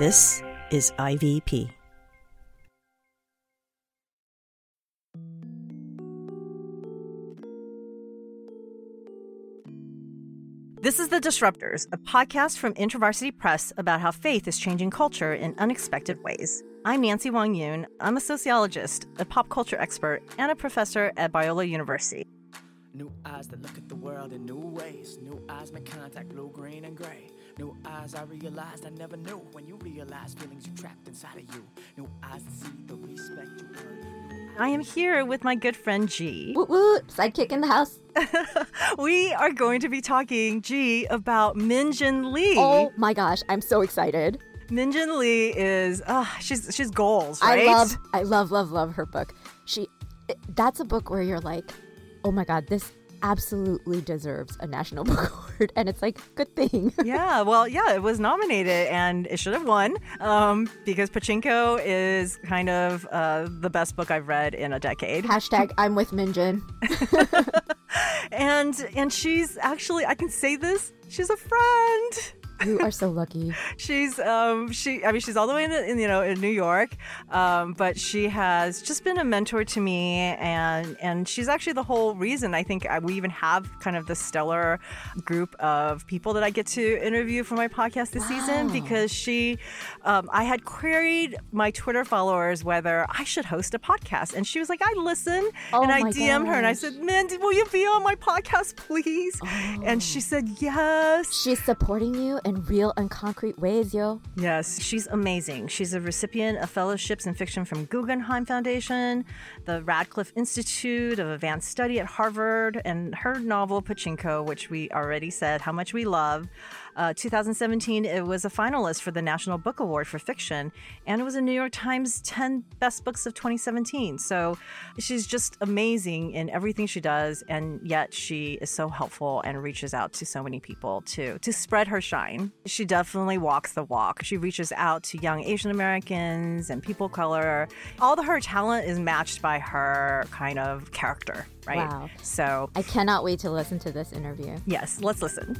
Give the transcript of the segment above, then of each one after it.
This is IVP. This is The Disruptors, a podcast from InterVarsity Press about how faith is changing culture in unexpected ways. I'm Nancy Wang Yuen. I'm a sociologist, a pop culture expert, and a professor at Biola University. New eyes that look at the world in new ways. New eyes make contact blue, green, and gray. New eyes I realized I never knew. When you realize feelings you trapped inside of you. New eyes that see the respect you earn. I am here with my good friend G. Woot woot, sidekick in the house. we are going to be talking, G, about Min Jin Lee. Oh my gosh, I'm so excited. Min Jin Lee is, uh, she's she's goals, right? I love, I love, love, love her book. She, it, that's a book where you're like, oh my god, this absolutely deserves a National Book Award, and it's like good thing. yeah, well, yeah, it was nominated and it should have won um, because Pachinko is kind of uh, the best book I've read in a decade. Hashtag I'm with Min Jin. and and she's actually I can say this. She's a friend. You are so lucky. she's um she I mean she's all the way in, in you know in New York, um, but she has just been a mentor to me and and she's actually the whole reason I think I, we even have kind of the stellar group of people that I get to interview for my podcast this wow. season because she um, I had queried my Twitter followers whether I should host a podcast and she was like I listen oh and I DM'd gosh. her and I said man will you be on my podcast please oh. and she said yes she's supporting you in real and concrete ways, yo. Yes, she's amazing. She's a recipient of fellowships in fiction from Guggenheim Foundation, the Radcliffe Institute of Advanced Study at Harvard, and her novel Pachinko, which we already said how much we love. Uh, 2017, it was a finalist for the National Book Award for Fiction, and it was a New York Times 10 Best Books of 2017. So she's just amazing in everything she does, and yet she is so helpful and reaches out to so many people to to spread her shine. She definitely walks the walk. She reaches out to young Asian Americans and people of color. All of her talent is matched by her kind of character, right? Wow. So I cannot wait to listen to this interview. Yes, let's listen.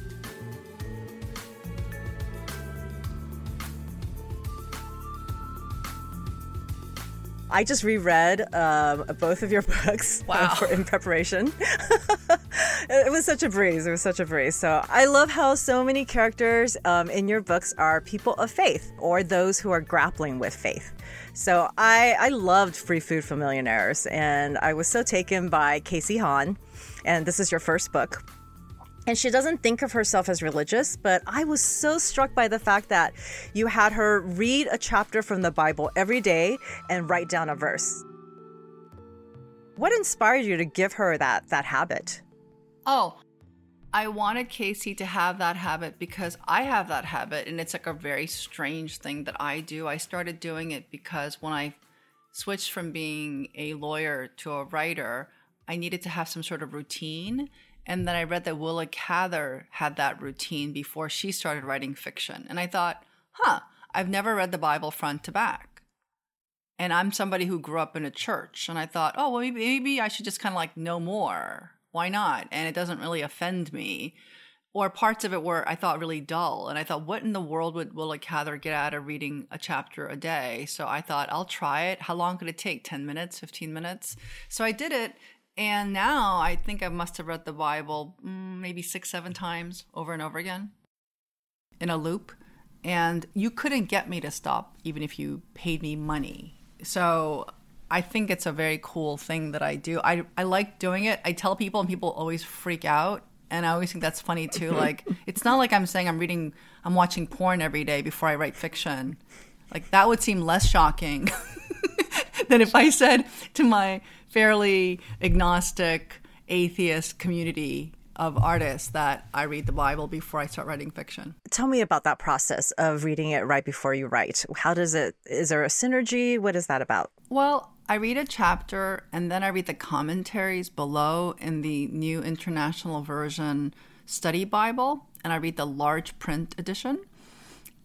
I just reread um, both of your books wow. uh, for, in preparation. it was such a breeze. It was such a breeze. So I love how so many characters um, in your books are people of faith or those who are grappling with faith. So I, I loved Free Food for Millionaires, and I was so taken by Casey Han. And this is your first book and she doesn't think of herself as religious, but I was so struck by the fact that you had her read a chapter from the Bible every day and write down a verse. What inspired you to give her that that habit? Oh, I wanted Casey to have that habit because I have that habit and it's like a very strange thing that I do. I started doing it because when I switched from being a lawyer to a writer, I needed to have some sort of routine and then I read that Willa Cather had that routine before she started writing fiction. And I thought, huh, I've never read the Bible front to back. And I'm somebody who grew up in a church. And I thought, oh, well, maybe, I should just kind of like know more. Why not? And it doesn't really offend me. Or parts of it were, I thought, really dull. And I thought, what in the world would Willa Cather get out of reading a chapter a day? So I thought, I'll try it. How long could it take? 10 minutes, 15 minutes? So I did it. And now I think I must have read the Bible mm, maybe six, seven times over and over again in a loop. And you couldn't get me to stop even if you paid me money. So I think it's a very cool thing that I do. I, I like doing it. I tell people, and people always freak out. And I always think that's funny too. Like, it's not like I'm saying I'm reading, I'm watching porn every day before I write fiction. Like, that would seem less shocking than if I said to my fairly agnostic atheist community of artists that I read the Bible before I start writing fiction. Tell me about that process of reading it right before you write. How does it is there a synergy? What is that about? Well, I read a chapter and then I read the commentaries below in the New International Version Study Bible and I read the large print edition.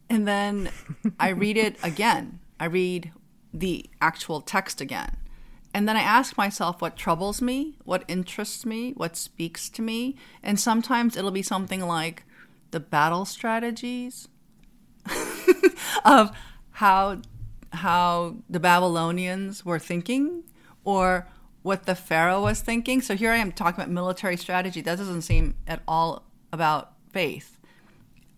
And then I read it again. I read the actual text again. And then I ask myself what troubles me, what interests me, what speaks to me. And sometimes it'll be something like the battle strategies of how how the Babylonians were thinking or what the Pharaoh was thinking. So here I am talking about military strategy. That doesn't seem at all about faith.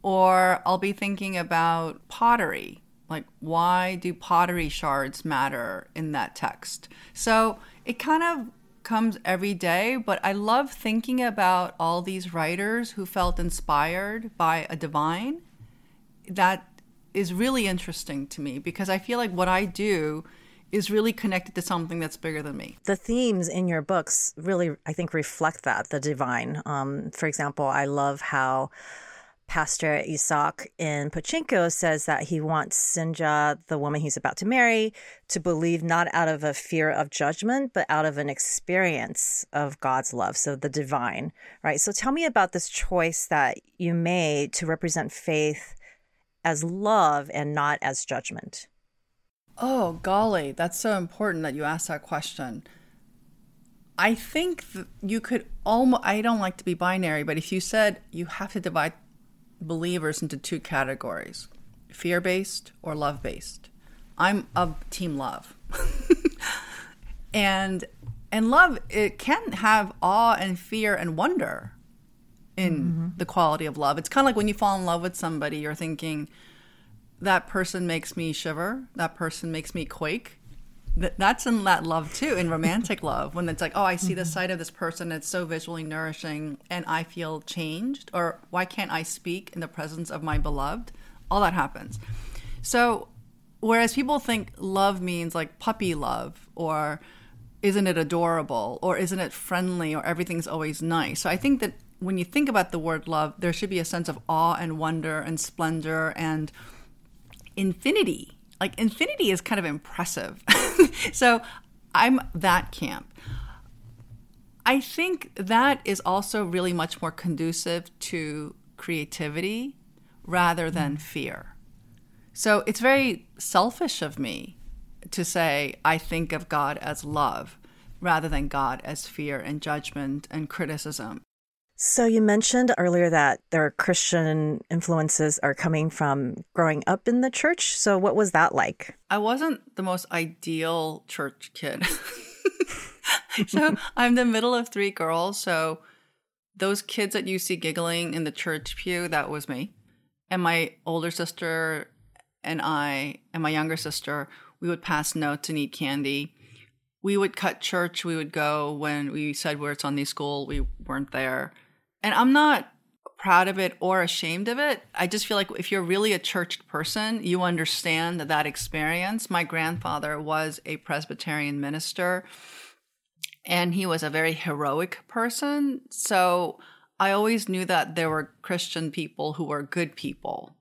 Or I'll be thinking about pottery. Like, why do pottery shards matter in that text? So it kind of comes every day, but I love thinking about all these writers who felt inspired by a divine. That is really interesting to me because I feel like what I do is really connected to something that's bigger than me. The themes in your books really, I think, reflect that the divine. Um, for example, I love how Pastor Isak in Pachinko says that he wants Sunja, the woman he's about to marry, to believe not out of a fear of judgment, but out of an experience of God's love. So the divine, right? So tell me about this choice that you made to represent faith as love and not as judgment. Oh, golly, that's so important that you asked that question. I think you could almost, I don't like to be binary, but if you said you have to divide believers into two categories fear based or love based, I'm of team love. and and love it can have awe and fear and wonder in mm-hmm. the quality of love. It's kind of like when you fall in love with somebody, you're thinking, that person makes me shiver. That person makes me quake. That's in that love too, in romantic love, when it's like, oh, I see the mm-hmm. sight of this person, it's so visually nourishing, and I feel changed. Or why can't I speak in the presence of my beloved? All that happens. So, whereas people think love means like puppy love, or isn't it adorable, or isn't it friendly, or everything's always nice. So, I think that when you think about the word love, there should be a sense of awe and wonder and splendor and infinity. Like infinity is kind of impressive. so I'm that camp. I think that is also really much more conducive to creativity rather than fear. So it's very selfish of me to say I think of God as love rather than God as fear and judgment and criticism. So you mentioned earlier that their Christian influences are coming from growing up in the church. So what was that like? I wasn't the most ideal church kid. so I'm the middle of three girls. So those kids that you see giggling in the church pew, that was me. And my older sister and I and my younger sister, we would pass notes and eat candy. We would cut church. We would go when we said where it's on Sunday school. We weren't there and I'm not proud of it or ashamed of it. I just feel like if you're really a churched person, you understand that, that experience. My grandfather was a Presbyterian minister and he was a very heroic person. So I always knew that there were Christian people who were good people.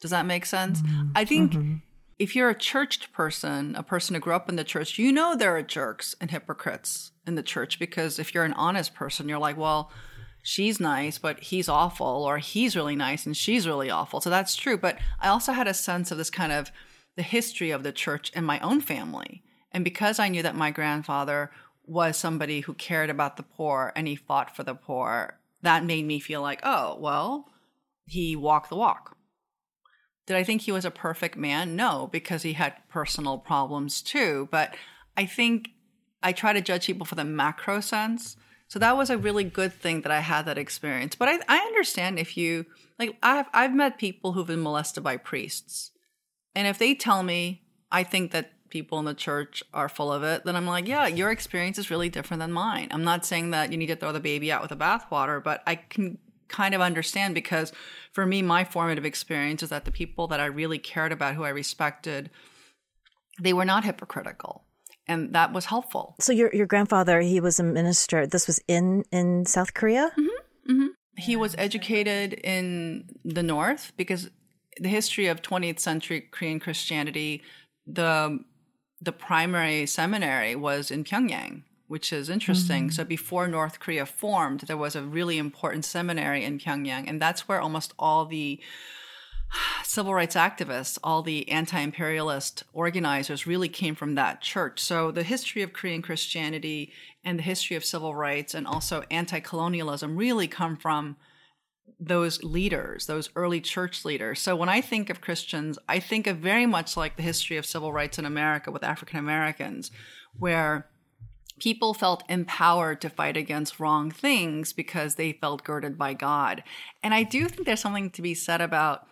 Does that make sense? Mm-hmm. I think mm-hmm. if you're a churched person, a person who grew up in the church, you know there are jerks and hypocrites in the church because if you're an honest person, you're like, well, she's nice, but he's awful, or he's really nice and she's really awful. So that's true. But I also had a sense of this kind of the history of the church in my own family. And because I knew that my grandfather was somebody who cared about the poor and he fought for the poor, that made me feel like, oh, well, he walked the walk. Did I think he was a perfect man? No, because he had personal problems too. But I think I try to judge people for the macro sense so that was a really good thing that I had that experience. But I, I understand if you like I've I've met people who've been molested by priests. And if they tell me I think that people in the church are full of it, then I'm like, yeah, your experience is really different than mine. I'm not saying that you need to throw the baby out with the bathwater, but I can kind of understand because for me, my formative experience is that the people that I really cared about, who I respected, they were not hypocritical and that was helpful. So your your grandfather, he was a minister. This was in in South Korea. Mm-hmm. Mm-hmm. He was educated in the North because the history of 20th century Korean Christianity, the the primary seminary was in Pyongyang, which is interesting. Mm-hmm. So before North Korea formed, there was a really important seminary in Pyongyang, and that's where almost all the civil rights activists, all the anti imperialist organizers really came from that church. So the history of Korean Christianity and the history of civil rights and also anti colonialism really come from those leaders, those early church leaders. So when I think of Christians, I think of very much like the history of civil rights in America with African Americans, where people felt empowered to fight against wrong things because they felt girded by God. And I do think there's something to be said about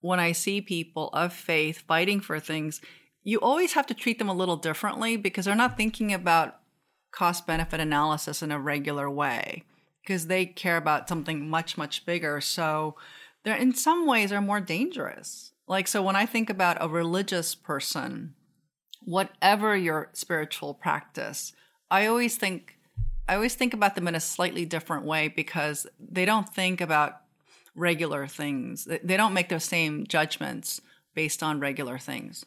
when I see people of faith fighting for things, you always have to treat them a little differently because they're not thinking about cost benefit analysis in a regular way because they care about something much much bigger. So they're in some ways are more dangerous. Like so when i think about a religious person whatever your spiritual practice i always think i always think about them in a slightly different way because they don't think about regular things they don't make those same judgments based on regular things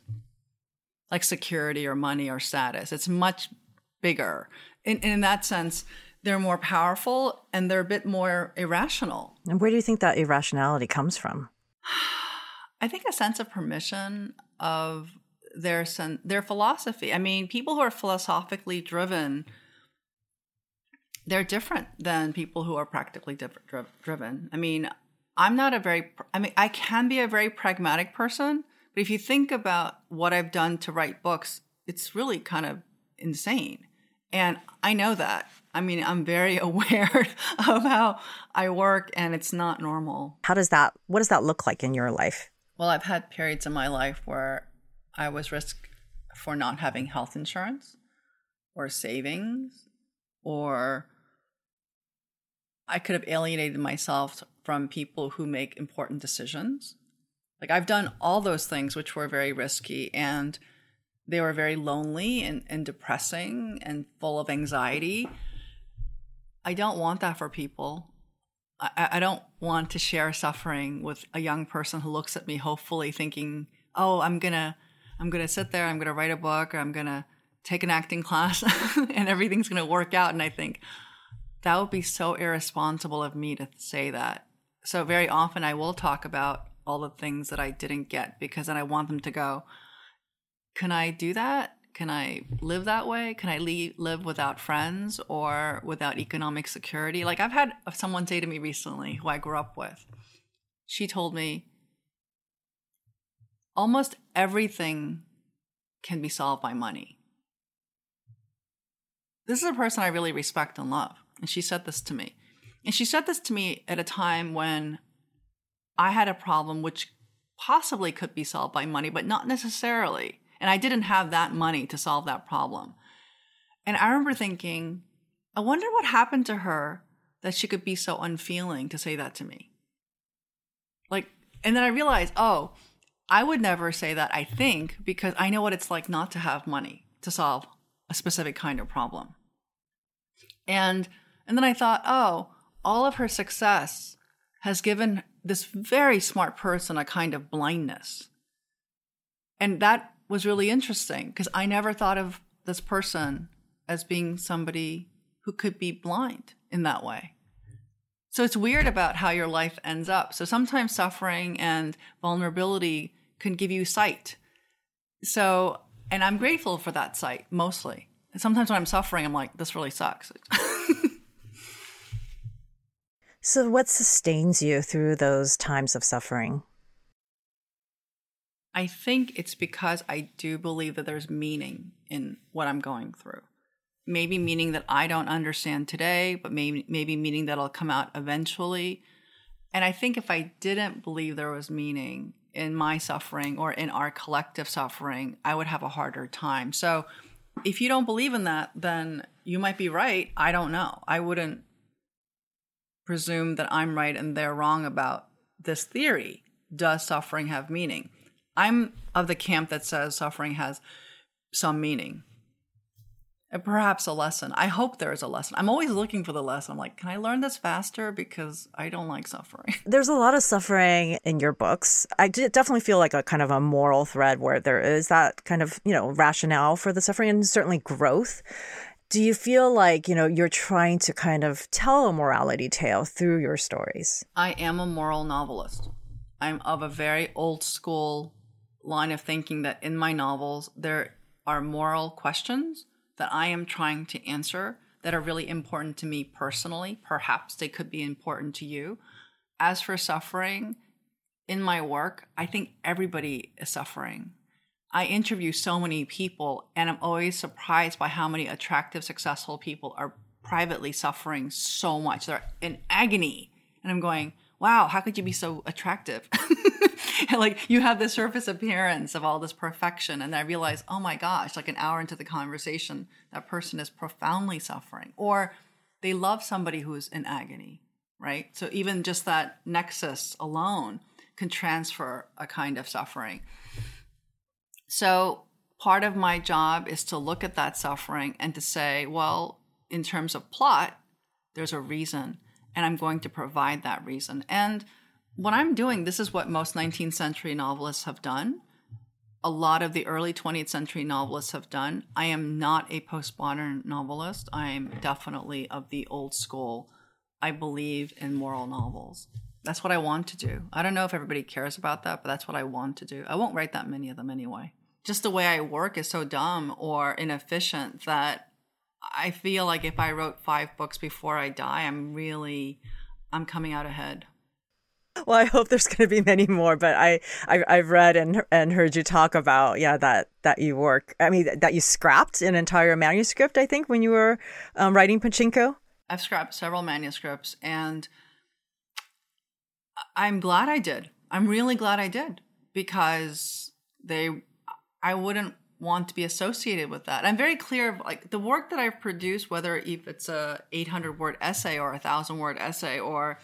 like security or money or status it's much bigger. In, in that sense, they're more powerful and they're a bit more irrational. And where do you think that irrationality comes from? I think a sense of permission of their sen- their philosophy. I mean, people who are philosophically driven, they're different than people who are practically diff- driven. I mean, I'm not a very. I mean, I can be a very pragmatic person, but if you think about what I've done to write books, it's really kind of insane. And I know that. I mean, I'm very aware of how I work and it's not normal. How does that, what does that look like in your life? Well, I've had periods in my life where I was risk for not having health insurance or savings or I could have alienated myself from people who make important decisions. Like I've done all those things which were very risky and they were very lonely and, and depressing and full of anxiety. I don't want that for people. I, I don't want to share suffering with a young person who looks at me hopefully thinking, oh, I'm gonna I'm gonna sit there, I'm gonna write a book, or I'm gonna take an acting class and everything's gonna work out. And I think that would be so irresponsible of me to say that. So very often I will talk about all the things that I didn't get because then I want them to go, can I do that? Can I live that way? Can I live without friends or without economic security? Like I've had someone say to me recently who I grew up with, she told me, almost everything can be solved by money. This is a person I really respect and love. And she said this to me. And she said this to me at a time when I had a problem which possibly could be solved by money, but not necessarily. And I didn't have that money to solve that problem. And I remember thinking, I wonder what happened to her that she could be so unfeeling to say that to me. Like, and then I realized, oh, I would never say that, I think, because I know what it's like not to have money to solve a specific kind of problem. And and then I thought, oh, all of her success has given this very smart person a kind of blindness. And that was really interesting because I never thought of this person as being somebody who could be blind in that way. So it's weird about how your life ends up. So sometimes suffering and vulnerability can give you sight. So, and I'm grateful for that sight mostly. sometimes when I'm suffering, I'm like, this really sucks. so, what sustains you through those times of suffering? I think it's because I do believe that there's meaning in what I'm going through. Maybe meaning that I don't understand today, but maybe maybe meaning that'll come out eventually. And I think if I didn't believe there was meaning in my suffering or in our collective suffering, I would have a harder time. So if you don't believe in that, then you might be right. I don't know. I wouldn't presume that I'm right and they're wrong about this theory. Does suffering have meaning? I'm of the camp that says suffering has some meaning. And perhaps a lesson. I hope there is a lesson. I'm always looking for the lesson. I'm like, can I learn this faster? Because I don't like suffering. There's a lot of suffering in your books. I definitely feel like a kind of a moral thread where there is that kind of, you know, rationale for the suffering and certainly growth. Do you feel like, you know, you're trying to kind of tell a morality tale through your stories? I am a moral novelist. I'm of a very old school line of thinking that in my novels there are moral questions that I am trying to answer that are really important to me personally. Perhaps they could be important to you. as for suffering in my work, I think everybody is suffering. I interview so many people, and I'm always surprised by how many attractive, successful people are privately suffering so much. They're in agony. And I'm going, wow, how could you be so attractive? like you have the surface appearance of all this perfection. And I realize, oh my gosh, like an hour into the conversation, that person is profoundly suffering. Or they love somebody who's in agony, right? So even just that nexus alone can transfer a kind of suffering. So part of my job is to look at that suffering and to say, well, in terms of plot, there's a reason, and I'm going to provide that reason. And what I'm doing, this is what most 19th century novelists have done. A lot of the early 20th century novelists have done. I am not a postmodern novelist. I'm definitely of the old school. I believe in moral novels. That's what I want to do. I don't know if everybody cares about that, but that's what I want to do. I won't write that many of them anyway. Just the way I work is so dumb or inefficient that I feel like if I wrote five books before I die, I'm really I'm coming out ahead. Well, I hope there's going to be many more, but I, I have read and and heard you talk about yeah that that you work. I mean that you scrapped an entire manuscript. I think when you were um, writing Pachinko. I've scrapped several manuscripts, and I'm glad I did. I'm really glad I did because they. I wouldn't want to be associated with that. I'm very clear of like the work that I've produced, whether if it's a 800 word essay or a thousand word essay or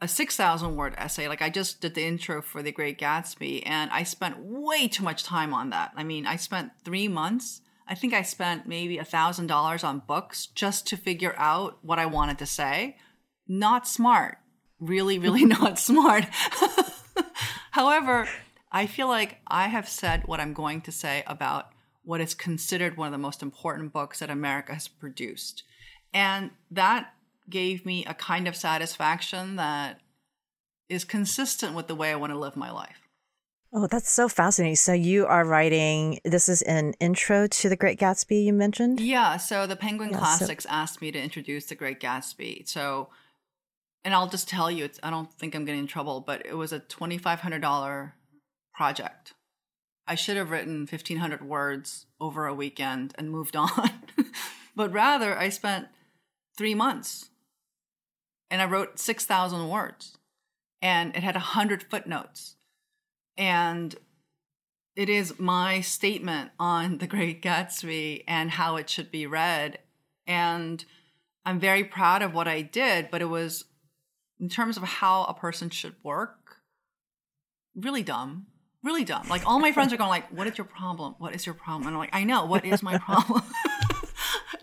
a 6,000 word essay. Like I just did the intro for The Great Gatsby and I spent way too much time on that. I mean, I spent three months. I think I spent maybe a thousand dollars on books just to figure out what I wanted to say. Not smart. Really, really not smart. However, I feel like I have said what I'm going to say about what is considered one of the most important books that America has produced. And that gave me a kind of satisfaction that is consistent with the way I want to live my life. Oh, that's so fascinating. So you are writing this is an intro to The Great Gatsby you mentioned? Yeah, so the Penguin yeah, Classics so- asked me to introduce The Great Gatsby. So and I'll just tell you it's I don't think I'm getting in trouble, but it was a $2500 project. I should have written 1500 words over a weekend and moved on. but rather, I spent three months and I wrote 6,000 words and it had 100 footnotes. And it is my statement on The Great Gatsby and how it should be read. And I'm very proud of what I did, but it was in terms of how a person should work, really dumb really dumb. Like all my friends are going like, "What is your problem? What is your problem?" And I'm like, "I know what is my problem."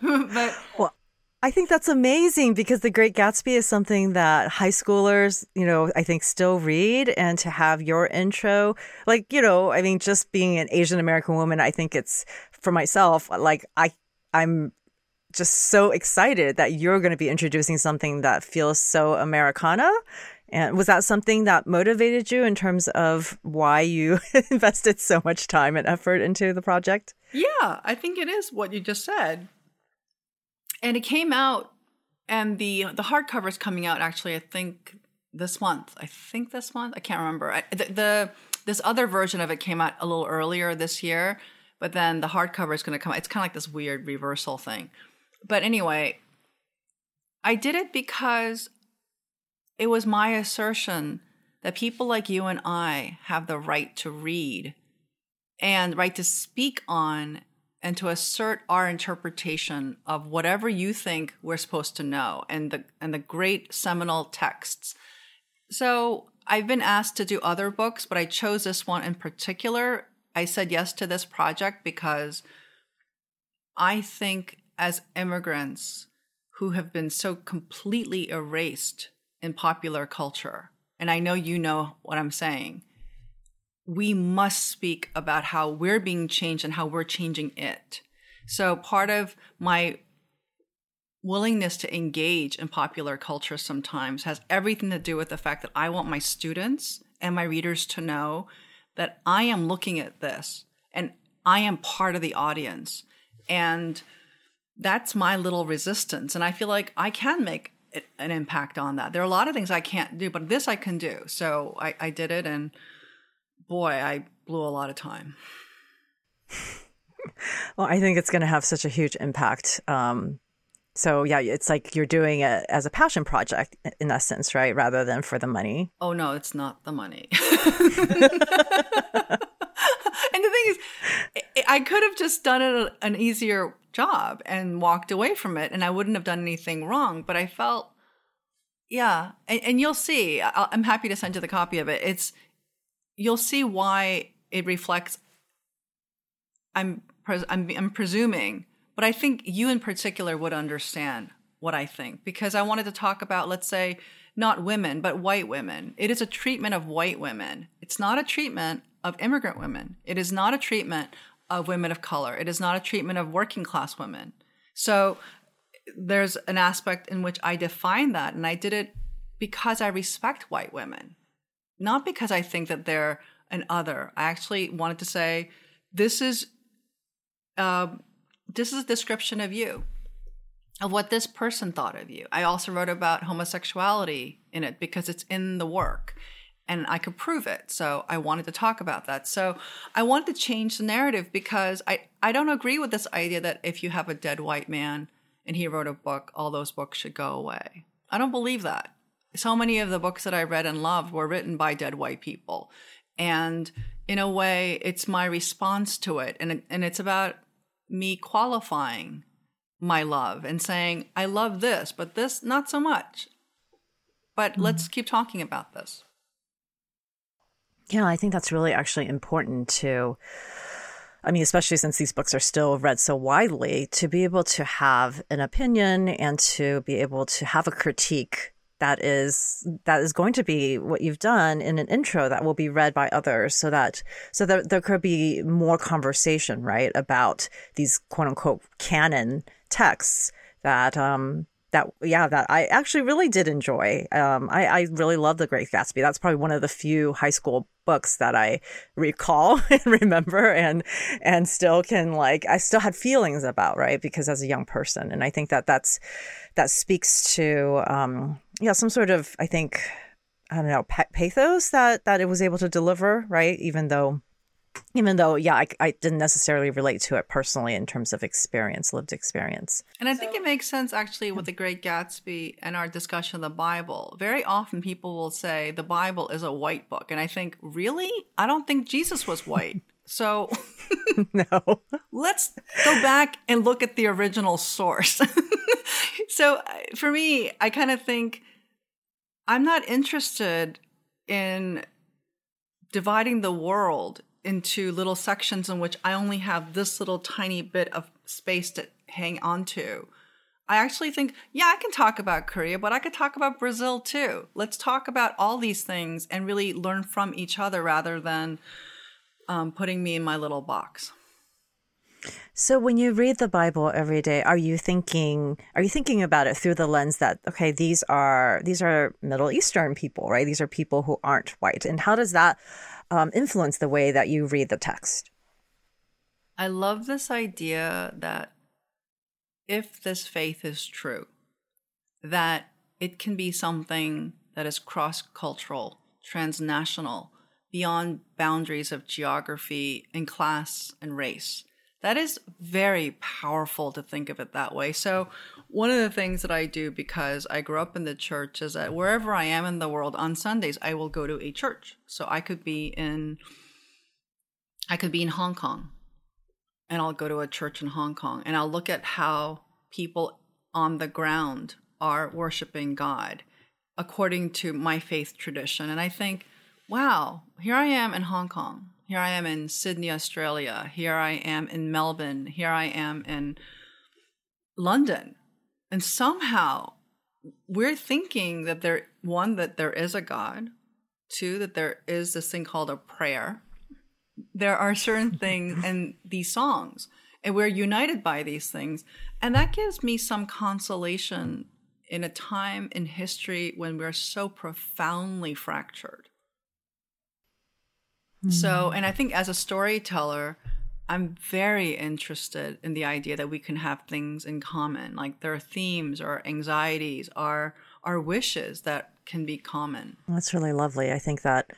but well, I think that's amazing because The Great Gatsby is something that high schoolers, you know, I think still read. And to have your intro, like, you know, I mean, just being an Asian American woman, I think it's for myself, like, I, I'm just so excited that you're going to be introducing something that feels so Americana and was that something that motivated you in terms of why you invested so much time and effort into the project? Yeah, I think it is what you just said. And it came out and the the hardcover is coming out actually I think this month. I think this month. I can't remember. I, the, the this other version of it came out a little earlier this year, but then the hardcover is going to come out. It's kind of like this weird reversal thing. But anyway, I did it because it was my assertion that people like you and I have the right to read and right to speak on and to assert our interpretation of whatever you think we're supposed to know and the and the great seminal texts. So I've been asked to do other books, but I chose this one in particular. I said yes to this project because I think as immigrants who have been so completely erased in popular culture, and I know you know what I'm saying, we must speak about how we're being changed and how we're changing it. So, part of my willingness to engage in popular culture sometimes has everything to do with the fact that I want my students and my readers to know that I am looking at this and I am part of the audience. And that's my little resistance. And I feel like I can make an impact on that. There are a lot of things I can't do, but this I can do. So I, I did it, and boy, I blew a lot of time. well, I think it's going to have such a huge impact. Um, so yeah, it's like you're doing it as a passion project in essence, right? Rather than for the money. Oh no, it's not the money. and the thing is, I could have just done it an easier job and walked away from it, and I wouldn't have done anything wrong. But I felt, yeah, and, and you'll see. i I'm happy to send you the copy of it. It's you'll see why it reflects. I'm I'm, I'm presuming but I think you in particular would understand what I think because I wanted to talk about, let's say, not women, but white women. It is a treatment of white women. It's not a treatment of immigrant women. It is not a treatment of women of color. It is not a treatment of working class women. So there's an aspect in which I define that. And I did it because I respect white women, not because I think that they're an other. I actually wanted to say, this is. Uh, this is a description of you, of what this person thought of you. I also wrote about homosexuality in it because it's in the work and I could prove it. So I wanted to talk about that. So I wanted to change the narrative because I, I don't agree with this idea that if you have a dead white man and he wrote a book, all those books should go away. I don't believe that. So many of the books that I read and loved were written by dead white people. And in a way, it's my response to it. And, and it's about me qualifying my love and saying, I love this, but this, not so much. But mm-hmm. let's keep talking about this. Yeah, I think that's really actually important to. I mean, especially since these books are still read so widely, to be able to have an opinion and to be able to have a critique that is that is going to be what you've done in an intro that will be read by others so that so that there could be more conversation right about these quote unquote canon texts that um that yeah that I actually really did enjoy. Um, I, I really love The Great Gatsby. That's probably one of the few high school books that I recall and remember and and still can like I still had feelings about right? Because as a young person. And I think that that's that speaks to um, yeah some sort of I think I don't know pathos that that it was able to deliver right? Even though even though yeah I, I, didn't necessarily relate to it personally in terms of experience lived experience. And i think it makes sense actually with the great gatsby and our discussion of the bible. Very often people will say the bible is a white book and i think really? I don't think jesus was white. So no. let's go back and look at the original source. So uh, for me i kind of think i'm not interested in dividing the world into little sections in which I only have this little tiny bit of space to hang on to. I actually think, yeah, I can talk about Korea, but I could talk about Brazil too. Let's talk about all these things and really learn from each other rather than um, putting me in my little box. So when you read the Bible every day, are you thinking are you thinking about it through the lens that okay, these are these are Middle Eastern people, right? These are people who aren't white. And how does that um, influence the way that you read the text. I love this idea that if this faith is true, that it can be something that is cross cultural, transnational, beyond boundaries of geography and class and race. That is very powerful to think of it that way. So, one of the things that I do because I grew up in the church is that wherever I am in the world on Sundays, I will go to a church. So I could be in I could be in Hong Kong and I'll go to a church in Hong Kong and I'll look at how people on the ground are worshiping God according to my faith tradition. And I think, wow, here I am in Hong Kong. Here I am in Sydney, Australia. Here I am in Melbourne. Here I am in London. And somehow we're thinking that there, one, that there is a God, two, that there is this thing called a prayer. There are certain things in these songs, and we're united by these things. And that gives me some consolation in a time in history when we're so profoundly fractured. Mm. So, and I think as a storyteller, I'm very interested in the idea that we can have things in common, like there are themes or anxieties, or our wishes that can be common. That's really lovely. I think that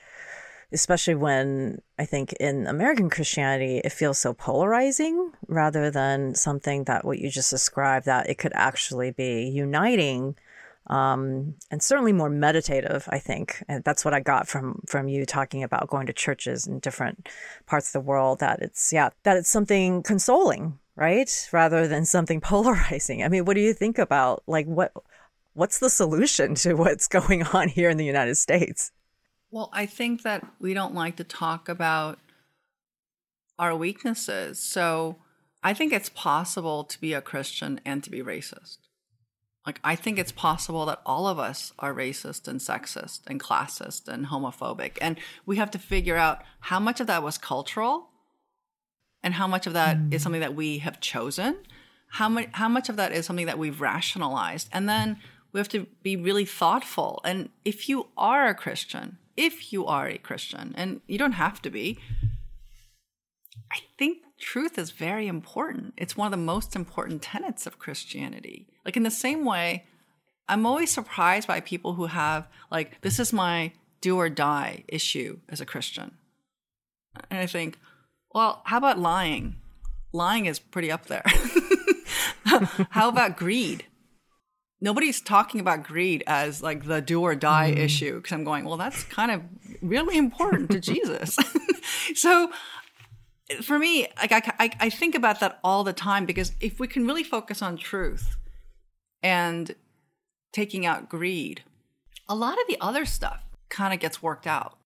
especially when I think in American Christianity, it feels so polarizing rather than something that what you just described, that it could actually be uniting um, and certainly more meditative. I think and that's what I got from from you talking about going to churches in different parts of the world. That it's yeah, that it's something consoling, right, rather than something polarizing. I mean, what do you think about like what what's the solution to what's going on here in the United States? Well, I think that we don't like to talk about our weaknesses. So I think it's possible to be a Christian and to be racist. Like, I think it's possible that all of us are racist and sexist and classist and homophobic. And we have to figure out how much of that was cultural and how much of that mm. is something that we have chosen. How much, how much of that is something that we've rationalized? And then we have to be really thoughtful. And if you are a Christian, if you are a Christian, and you don't have to be, I think truth is very important. It's one of the most important tenets of Christianity. Like, in the same way, I'm always surprised by people who have, like, this is my do or die issue as a Christian. And I think, well, how about lying? Lying is pretty up there. how about greed? Nobody's talking about greed as like the do or die mm. issue because I'm going, well, that's kind of really important to Jesus. so for me, like I, I, I think about that all the time because if we can really focus on truth and taking out greed, a lot of the other stuff kind of gets worked out.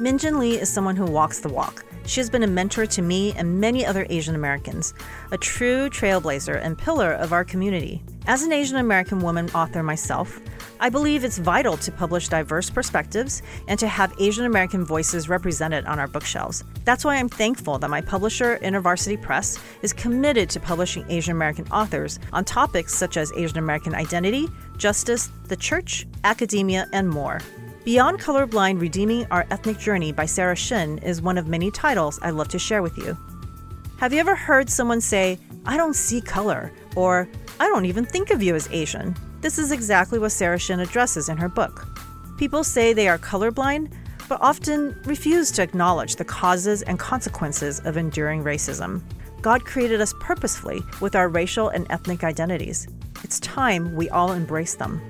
Min Jin Lee is someone who walks the walk. She has been a mentor to me and many other Asian Americans, a true trailblazer and pillar of our community. As an Asian American woman author myself, I believe it's vital to publish diverse perspectives and to have Asian American voices represented on our bookshelves. That's why I'm thankful that my publisher, InterVarsity Press, is committed to publishing Asian American authors on topics such as Asian American identity, justice, the church, academia, and more. Beyond Colorblind Redeeming Our Ethnic Journey by Sarah Shin is one of many titles I'd love to share with you. Have you ever heard someone say, I don't see color, or I don't even think of you as Asian? This is exactly what Sarah Shin addresses in her book. People say they are colorblind, but often refuse to acknowledge the causes and consequences of enduring racism. God created us purposefully with our racial and ethnic identities. It's time we all embrace them.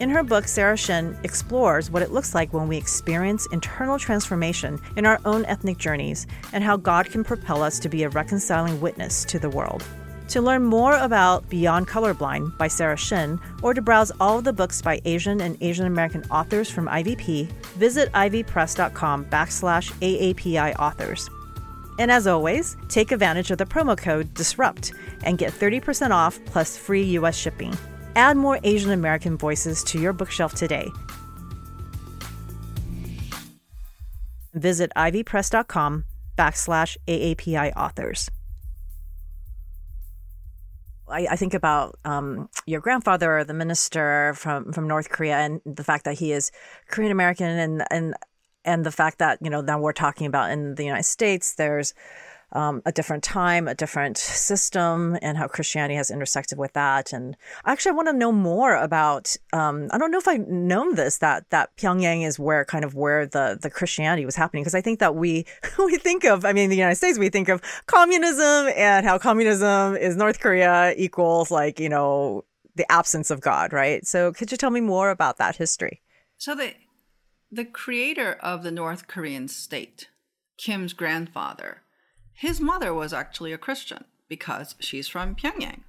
In her book, Sarah Shin explores what it looks like when we experience internal transformation in our own ethnic journeys and how God can propel us to be a reconciling witness to the world. To learn more about Beyond Colorblind by Sarah Shin, or to browse all of the books by Asian and Asian American authors from IVP, visit ivpress.com backslash AAPI authors. And as always, take advantage of the promo code DISRUPT and get 30% off plus free US shipping. Add more Asian American voices to your bookshelf today. Visit ivpress.com backslash AAPI authors. I, I think about um, your grandfather, the minister from, from North Korea, and the fact that he is Korean American, and and and the fact that you know now we're talking about in the United States, there's um, a different time, a different system, and how Christianity has intersected with that. And actually, I want to know more about. Um, I don't know if I've known this that that Pyongyang is where kind of where the the Christianity was happening because I think that we we think of. I mean, the United States, we think of communism and how communism is North Korea equals like you know the absence of God, right? So, could you tell me more about that history? So the the creator of the North Korean state, Kim's grandfather, his mother was actually a Christian because she's from Pyongyang.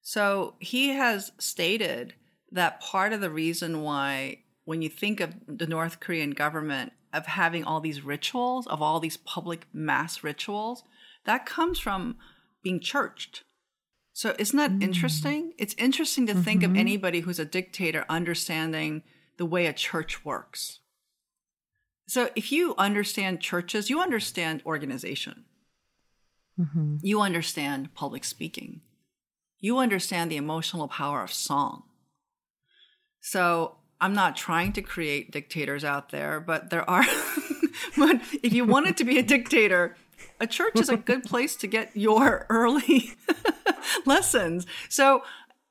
So he has stated that part of the reason why, when you think of the North Korean government of having all these rituals, of all these public mass rituals, that comes from being churched. So isn't that mm. interesting? It's interesting to mm-hmm. think of mm-hmm. anybody who's a dictator understanding the way a church works. So if you understand churches, you understand organization. Mm-hmm. You understand public speaking. You understand the emotional power of song. So I'm not trying to create dictators out there, but there are but if you wanted to be a dictator, a church is a good place to get your early lessons. So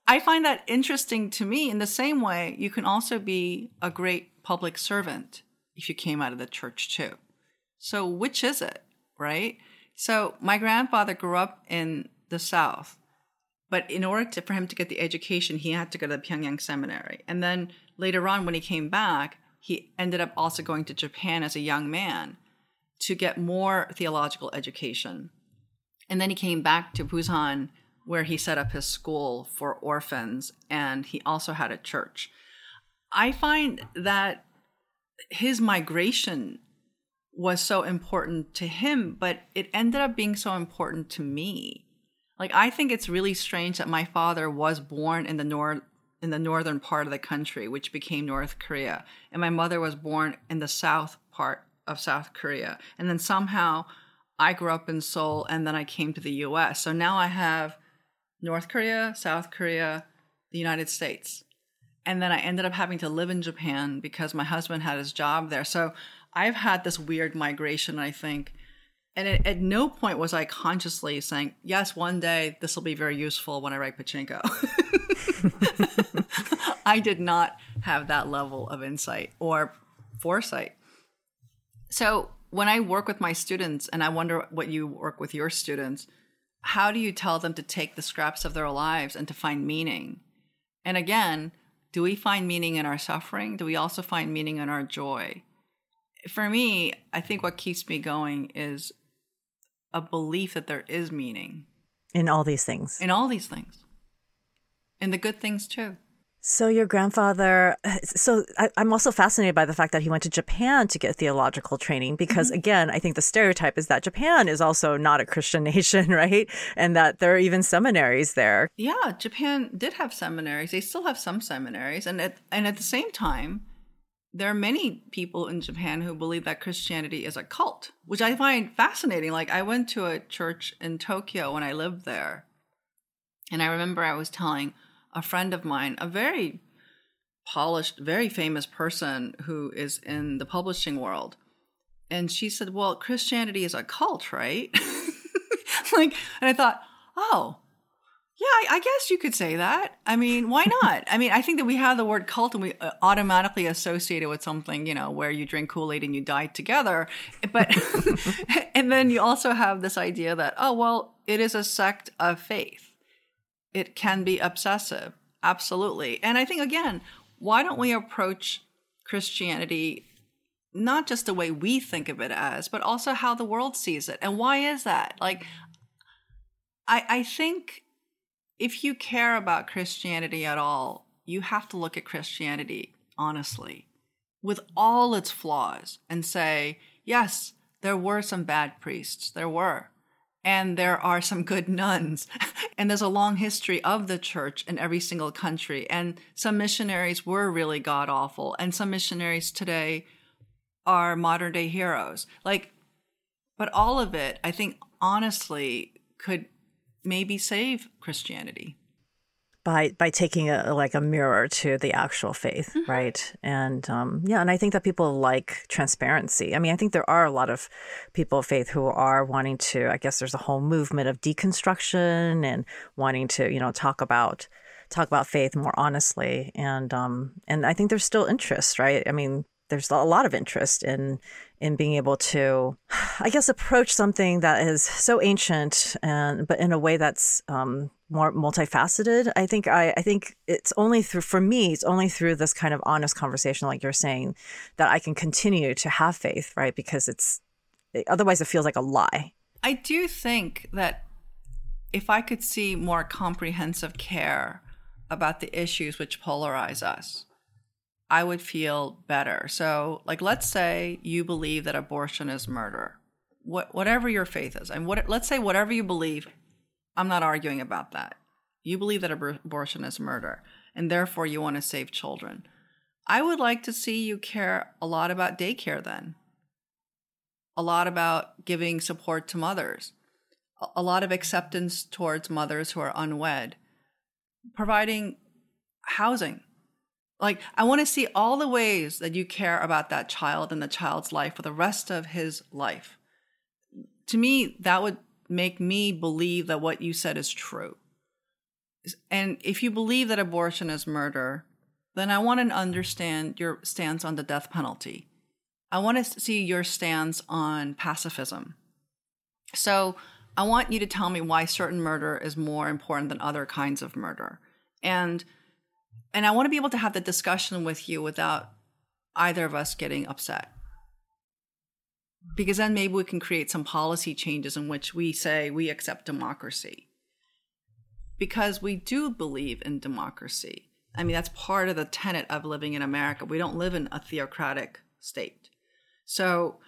I find that interesting to me. In the same way, you can also be a great public servant if you came out of the church too. So which is it, right? So my grandfather grew up in the South, but in order to, for him to get the education, he had to go to the Pyongyang Seminary. And then later on, when he came back, he ended up also going to Japan as a young man to get more theological education. And then he came back to Busan, where he set up his school for orphans, and he also had a church. I find that his migration was so important to him, but it ended up being so important to me. Like I think it's really strange that my father was born in the north in the northern part of the country, which became North Korea, and my mother was born in the south part of South Korea. And then somehow I grew up in Seoul and then I came to the US. So now I have North Korea, South Korea, the United States. And then I ended up having to live in Japan because my husband had his job there. So I've had this weird migration, I think. And it, at no point was I consciously saying, yes, one day this will be very useful when I write Pachinko. I did not have that level of insight or foresight. So when I work with my students, and I wonder what you work with your students, how do you tell them to take the scraps of their lives and to find meaning? And again, do we find meaning in our suffering? Do we also find meaning in our joy? For me, I think what keeps me going is a belief that there is meaning in all these things. In all these things. In the good things too. So your grandfather. So I, am also fascinated by the fact that he went to Japan to get theological training because, mm-hmm. again, I think the stereotype is that Japan is also not a Christian nation, right? And that there are even seminaries there. Yeah, Japan did have seminaries. They still have some seminaries, and at and at the same time, there are many people in Japan who believe that Christianity is a cult, which I find fascinating. Like I went to a church in Tokyo when I lived there, and I remember I was telling a friend of mine, a very polished, very famous person who is in the publishing world. And she said, Well, Christianity is a cult, right? like, and I thought, Oh, yeah, I, I, guess you could say that. I mean, why not? I mean, I think that we have the word cult and we uh, automatically associate it with something, you know, where you drink Kool Aid and you die together. But, and then you also have this idea that, oh, well, it is a sect of faith it can be obsessive. Absolutely. And I think, again, why don't we approach Christianity not just the way we think of it as, but also how the world sees it? And why is that? Like, I, I think if you care about Christianity at all, you have to look at Christianity honestly with all its flaws and say, yes, there were some bad priests. There were and there are some good nuns. and there's a long history of the church in every single country. And some missionaries were really god awful, and some missionaries today are modern day heroes. Like, but all of it, I think, honestly, could maybe save Christianity by by taking a like a mirror to the actual faith, mm-hmm. right? And um, yeah, and I think that people like transparency. I mean, I think there are a lot of people of faith who are wanting to. I guess there's a whole movement of deconstruction and wanting to you know talk about talk about faith more honestly, and um, and I think there's still interest, right? I mean, there's a lot of interest in in being able to, I guess, approach something that is so ancient and but in a way that's um, more multifaceted. I think I, I think it's only through for me, it's only through this kind of honest conversation, like you're saying, that I can continue to have faith, right? Because it's otherwise it feels like a lie. I do think that if I could see more comprehensive care about the issues which polarize us, I would feel better. So, like, let's say you believe that abortion is murder, what, whatever your faith is, and what, let's say whatever you believe, I'm not arguing about that. You believe that abortion is murder, and therefore you want to save children. I would like to see you care a lot about daycare then, a lot about giving support to mothers, a lot of acceptance towards mothers who are unwed, providing housing Like, I want to see all the ways that you care about that child and the child's life for the rest of his life. To me, that would make me believe that what you said is true. And if you believe that abortion is murder, then I want to understand your stance on the death penalty. I want to see your stance on pacifism. So I want you to tell me why certain murder is more important than other kinds of murder. And and I want to be able to have the discussion with you without either of us getting upset. Because then maybe we can create some policy changes in which we say we accept democracy. Because we do believe in democracy. I mean, that's part of the tenet of living in America. We don't live in a theocratic state. So,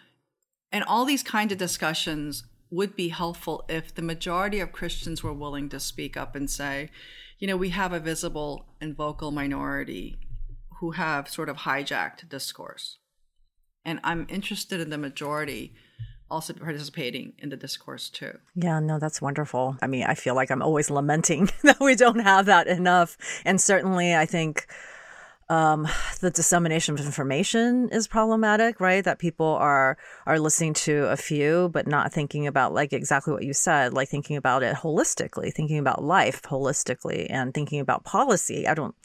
and all these kinds of discussions would be helpful if the majority of Christians were willing to speak up and say, you know, we have a visible and vocal minority who have sort of hijacked discourse. And I'm interested in the majority also participating in the discourse too. Yeah, no, that's wonderful. I mean, I feel like I'm always lamenting that we don't have that enough. And certainly, I think um, the dissemination of information is problematic, right? That people are are listening to a few, but not thinking about like exactly what you said, like thinking about it holistically, thinking about life holistically, and thinking about policy. I don't.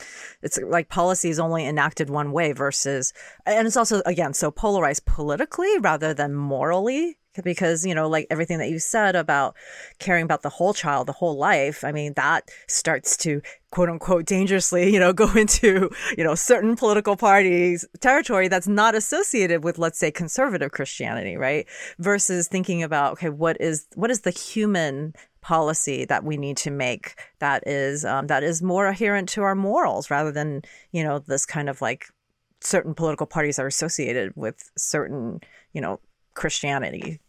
It's like policy is only enacted one way versus, and it's also again so polarized politically rather than morally because you know like everything that you said about caring about the whole child the whole life i mean that starts to quote unquote dangerously you know go into you know certain political parties territory that's not associated with let's say conservative christianity right? Versus thinking about okay what is what is the human policy that we need to make that is um, that is more adherent to our morals rather than you know this kind of like certain political parties are associated with certain you know Christianity.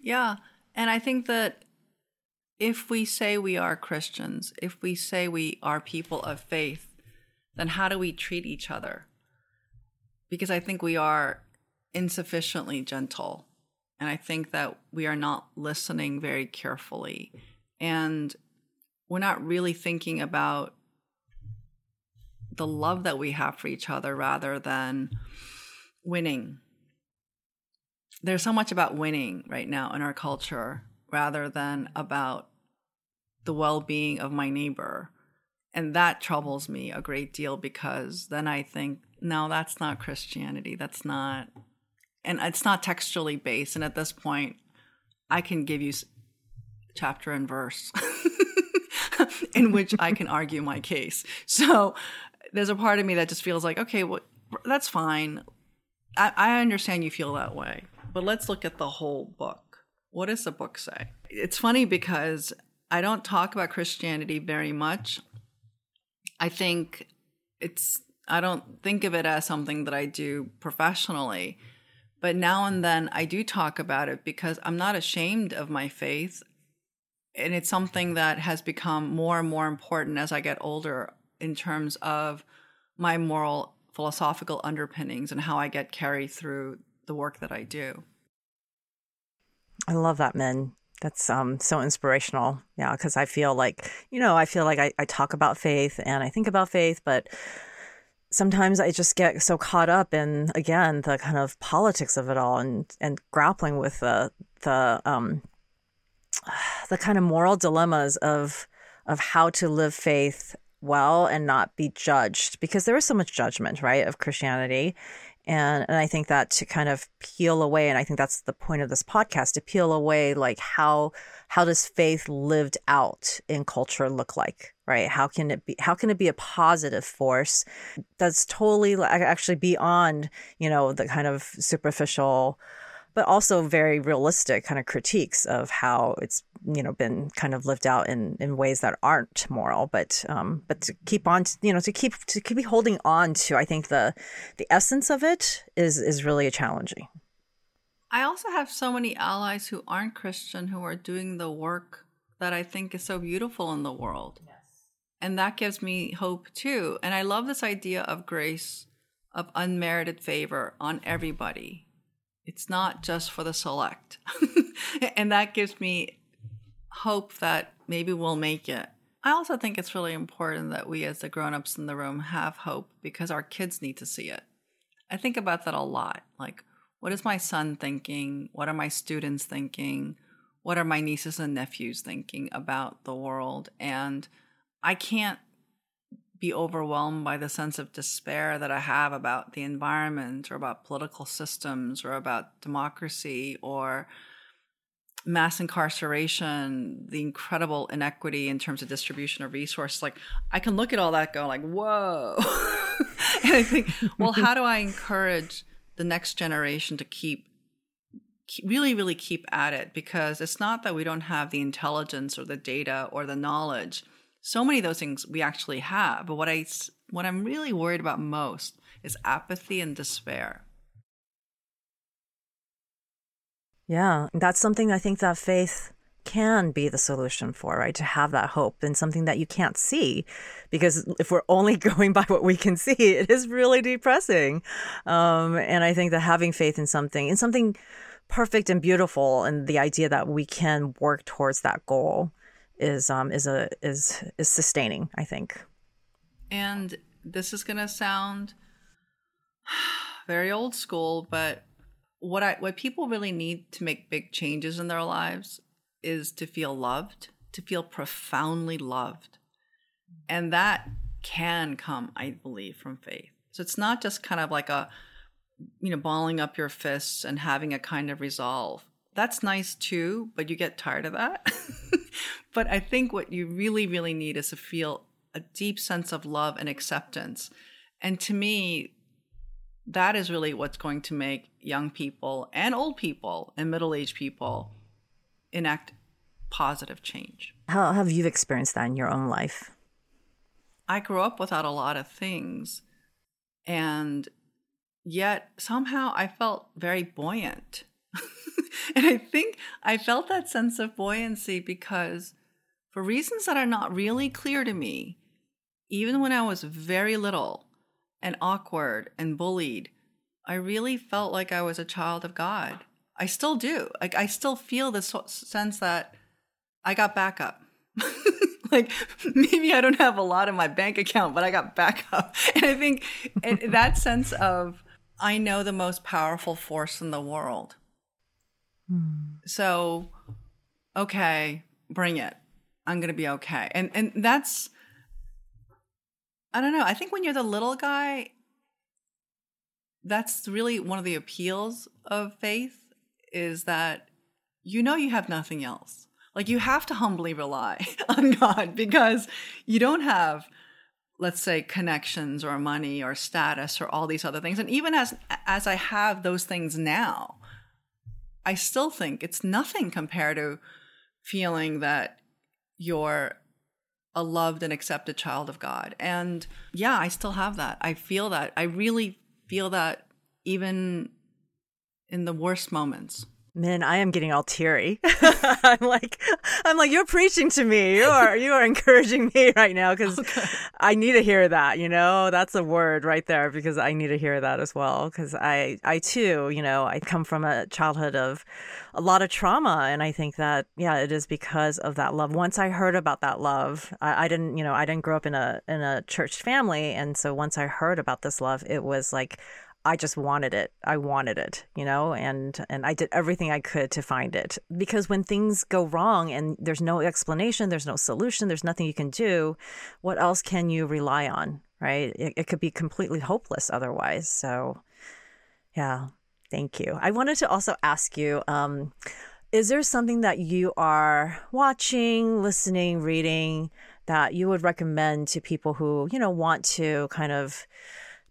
Yeah. And I think that if we say we are Christians, if we say we are people of faith, then how do we treat each other? Because I think we are insufficiently gentle. And I think that we are not listening very carefully. And we're not really thinking about the love that we have for each other rather than winning there's so much about winning right now in our culture rather than about the well-being of my neighbor. And that troubles me a great deal because then i think no that's not christianity. That's not and it's not textually based. And at this point i can give you chapter and verse in which i can argue my case. So there's a part of me that just feels like okay well that's fine. I, I understand you feel that way but let's look at the whole book. What does the book say? It's funny because I don't talk about Christianity very much. I think it's, I don't think of it as something that I do professionally. But now and then I do talk about it because I'm not ashamed of my faith. And it's something that has become more and more important as I get older in terms of my moral philosophical underpinnings and how I get carried through the work that I do. I love that, Min. That's um, so inspirational. Yeah, because I feel like, you know, I feel like I, I talk about faith and I think about faith, but sometimes I just get so caught up in, again, the kind of politics of it all and, and grappling with the, the, um, the kind of moral dilemmas of, of how to live faith well and not be judged because there is so much judgment, right, of Christianity. And, and I think that to kind of peel away, and I think that's the point of this podcast, to peel away like how how does faith lived out in culture look like, right? How can it be how can it be a positive force that's totally actually beyond, you know, the kind of superficial but also very realistic kind of critiques of how it's you know been kind of lived out in in ways that aren't moral. But um but to keep on you know to keep to keep holding on to i think the the essence of it is is really challenging. I also have so many allies who aren't christian who are doing the work that i think is so beautiful in the world. Yes. and that gives me hope too. And i love this idea of grace of unmerited favor on everybody it's not just for the select. and that gives me hope that maybe we'll make it. I also think it's really important that we, as the grown-ups in the room, have hope because our kids need to see it. I think about that a lot. Like, what is my son thinking? What are my students thinking? What are my nieces and nephews thinking about the world? And I can't be overwhelmed by the sense of despair that I have about the environment or about political systems or about democracy or mass incarceration, the incredible inequity in terms of distribution of resources. Like I can look at all that, go like, whoa. and I think, well, how do I encourage the next generation to keep, keep really, really keep at it? Because it's not that we don't have the intelligence or the data or the knowledge. So many of those things we actually have. But what I what I'm really worried about most is apathy and despair. Yeah, that's something I think that faith can be the solution for, right? To have that hope and something that you can't see. Because if we're only going by what we can see, it is really depressing. Um, and I think that having faith in something, in something perfect and beautiful, and the idea that we can work towards that goal is um, is a is is sustaining, I think. And this is gonna sound very old school, but what I what people really need to make big changes in their lives is to feel loved, to feel profoundly loved. And that can come, I believe, from faith. So it's not just kind of like a you know, balling up your fists and having a kind of resolve. That's nice too, but you get tired of that. but I think what you really, really need is to feel a deep sense of love and acceptance. And to me, that is really what's going to make young people and old people and middle aged people enact positive change. How have you experienced that in your own life? I grew up without a lot of things, and yet somehow I felt very buoyant. and I think I felt that sense of buoyancy because, for reasons that are not really clear to me, even when I was very little, and awkward and bullied, I really felt like I was a child of God. I still do. Like I still feel this sense that I got backup. like maybe I don't have a lot in my bank account, but I got backup. And I think that sense of I know the most powerful force in the world. Hmm. So, okay, bring it. I'm going to be okay. And and that's I don't know. I think when you're the little guy, that's really one of the appeals of faith is that you know you have nothing else. Like you have to humbly rely on God because you don't have let's say connections or money or status or all these other things. And even as as I have those things now, I still think it's nothing compared to feeling that you're a loved and accepted child of God. And yeah, I still have that. I feel that. I really feel that even in the worst moments. Man, I am getting all teary. I'm like, I'm like, you're preaching to me. You are, you are encouraging me right now because okay. I need to hear that. You know, that's a word right there because I need to hear that as well. Because I, I too, you know, I come from a childhood of a lot of trauma, and I think that yeah, it is because of that love. Once I heard about that love, I, I didn't, you know, I didn't grow up in a in a church family, and so once I heard about this love, it was like I just wanted it. I wanted it, you know, and and I did everything I could to find it. Because when things go wrong and there's no explanation, there's no solution, there's nothing you can do, what else can you rely on, right? It, it could be completely hopeless otherwise. So, yeah, thank you. I wanted to also ask you um, is there something that you are watching, listening, reading that you would recommend to people who, you know, want to kind of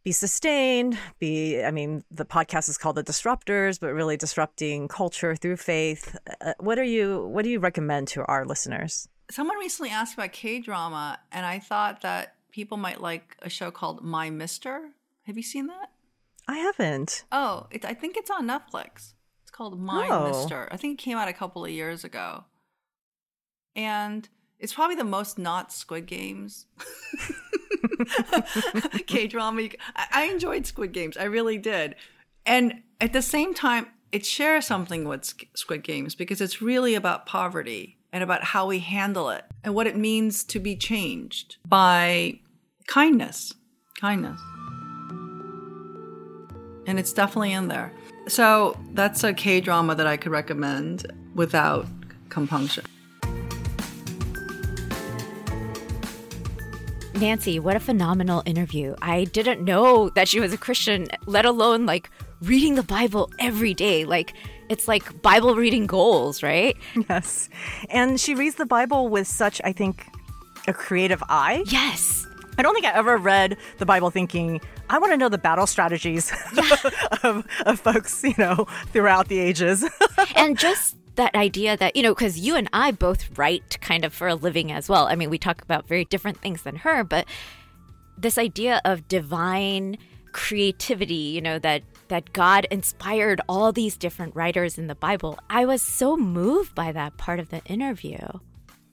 be sustained, be, I mean, the podcast is called The Disruptors, but really disrupting culture through faith. Uh, what are you, what do you recommend to our listeners? Someone recently asked about K drama, and I thought that people might like a show called My Mister. Have you seen that? I haven't. Oh, it, I think it's on Netflix. It's called My oh. Mister. I think it came out a couple of years ago. And it's probably the most not Squid Games. K drama. I enjoyed Squid Games. I really did. And at the same time, it shares something with Squid Games because it's really about poverty and about how we handle it. and what it means to be changed by kindness. Kindness. And it's definitely in there. So that's a K drama that I could recommend without compunction. Nancy, what a phenomenal interview. I didn't know that she was a Christian, let alone like reading the Bible every day. Like, it's like Bible reading goals, right? Yes. And she reads the Bible with such, I think, a creative eye. Yes. I don't think I ever read the Bible thinking, I want to know the battle strategies of, of folks, you know, throughout the ages. and just that idea that, you know, because you and I both write kind of for a living as well. I mean, we talk about very different things than her, but this idea of divine creativity, you know, that that God inspired all these different writers in the Bible. I was so moved by that part of the interview.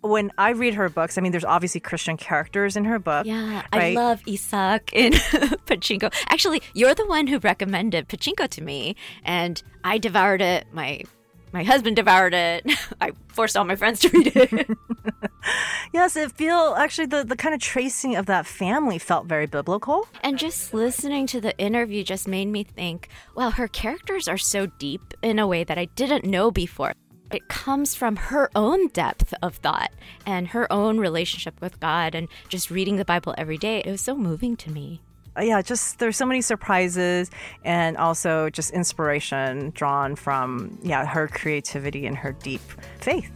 When I read her books, I mean, there's obviously Christian characters in her book. Yeah, I love Isaac in Pachinko. Actually, you're the one who recommended Pachinko to me, and I devoured it. My my husband devoured it. I forced all my friends to read it. Yes, it feel actually the, the kind of tracing of that family felt very biblical. and just listening to the interview just made me think, wow, her characters are so deep in a way that I didn't know before. It comes from her own depth of thought and her own relationship with God and just reading the Bible every day. It was so moving to me. Yeah, just there's so many surprises and also just inspiration drawn from yeah her creativity and her deep faith.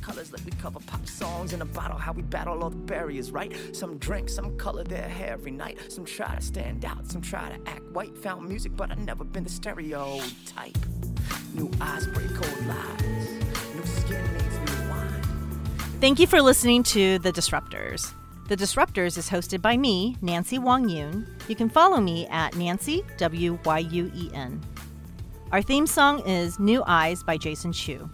Colors like we cover pop songs in a bottle. How we battle all the barriers, right? Some drink, some color their hair every night. Some try to stand out, some try to act white. Found music, but I never been the stereotype. New eyes break old lies. New skin needs new wine. Thank you for listening to The Disruptors. The Disruptors is hosted by me, Nancy Wang Yuen. You can follow me at Nancy W Y U E N. Our theme song is New Eyes by Jason Chu.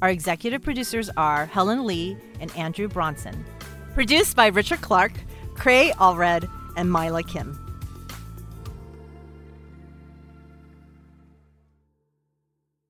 Our executive producers are Helen Lee and Andrew Bronson. Produced by Richard Clark, Cray Allred, and Mila Kim.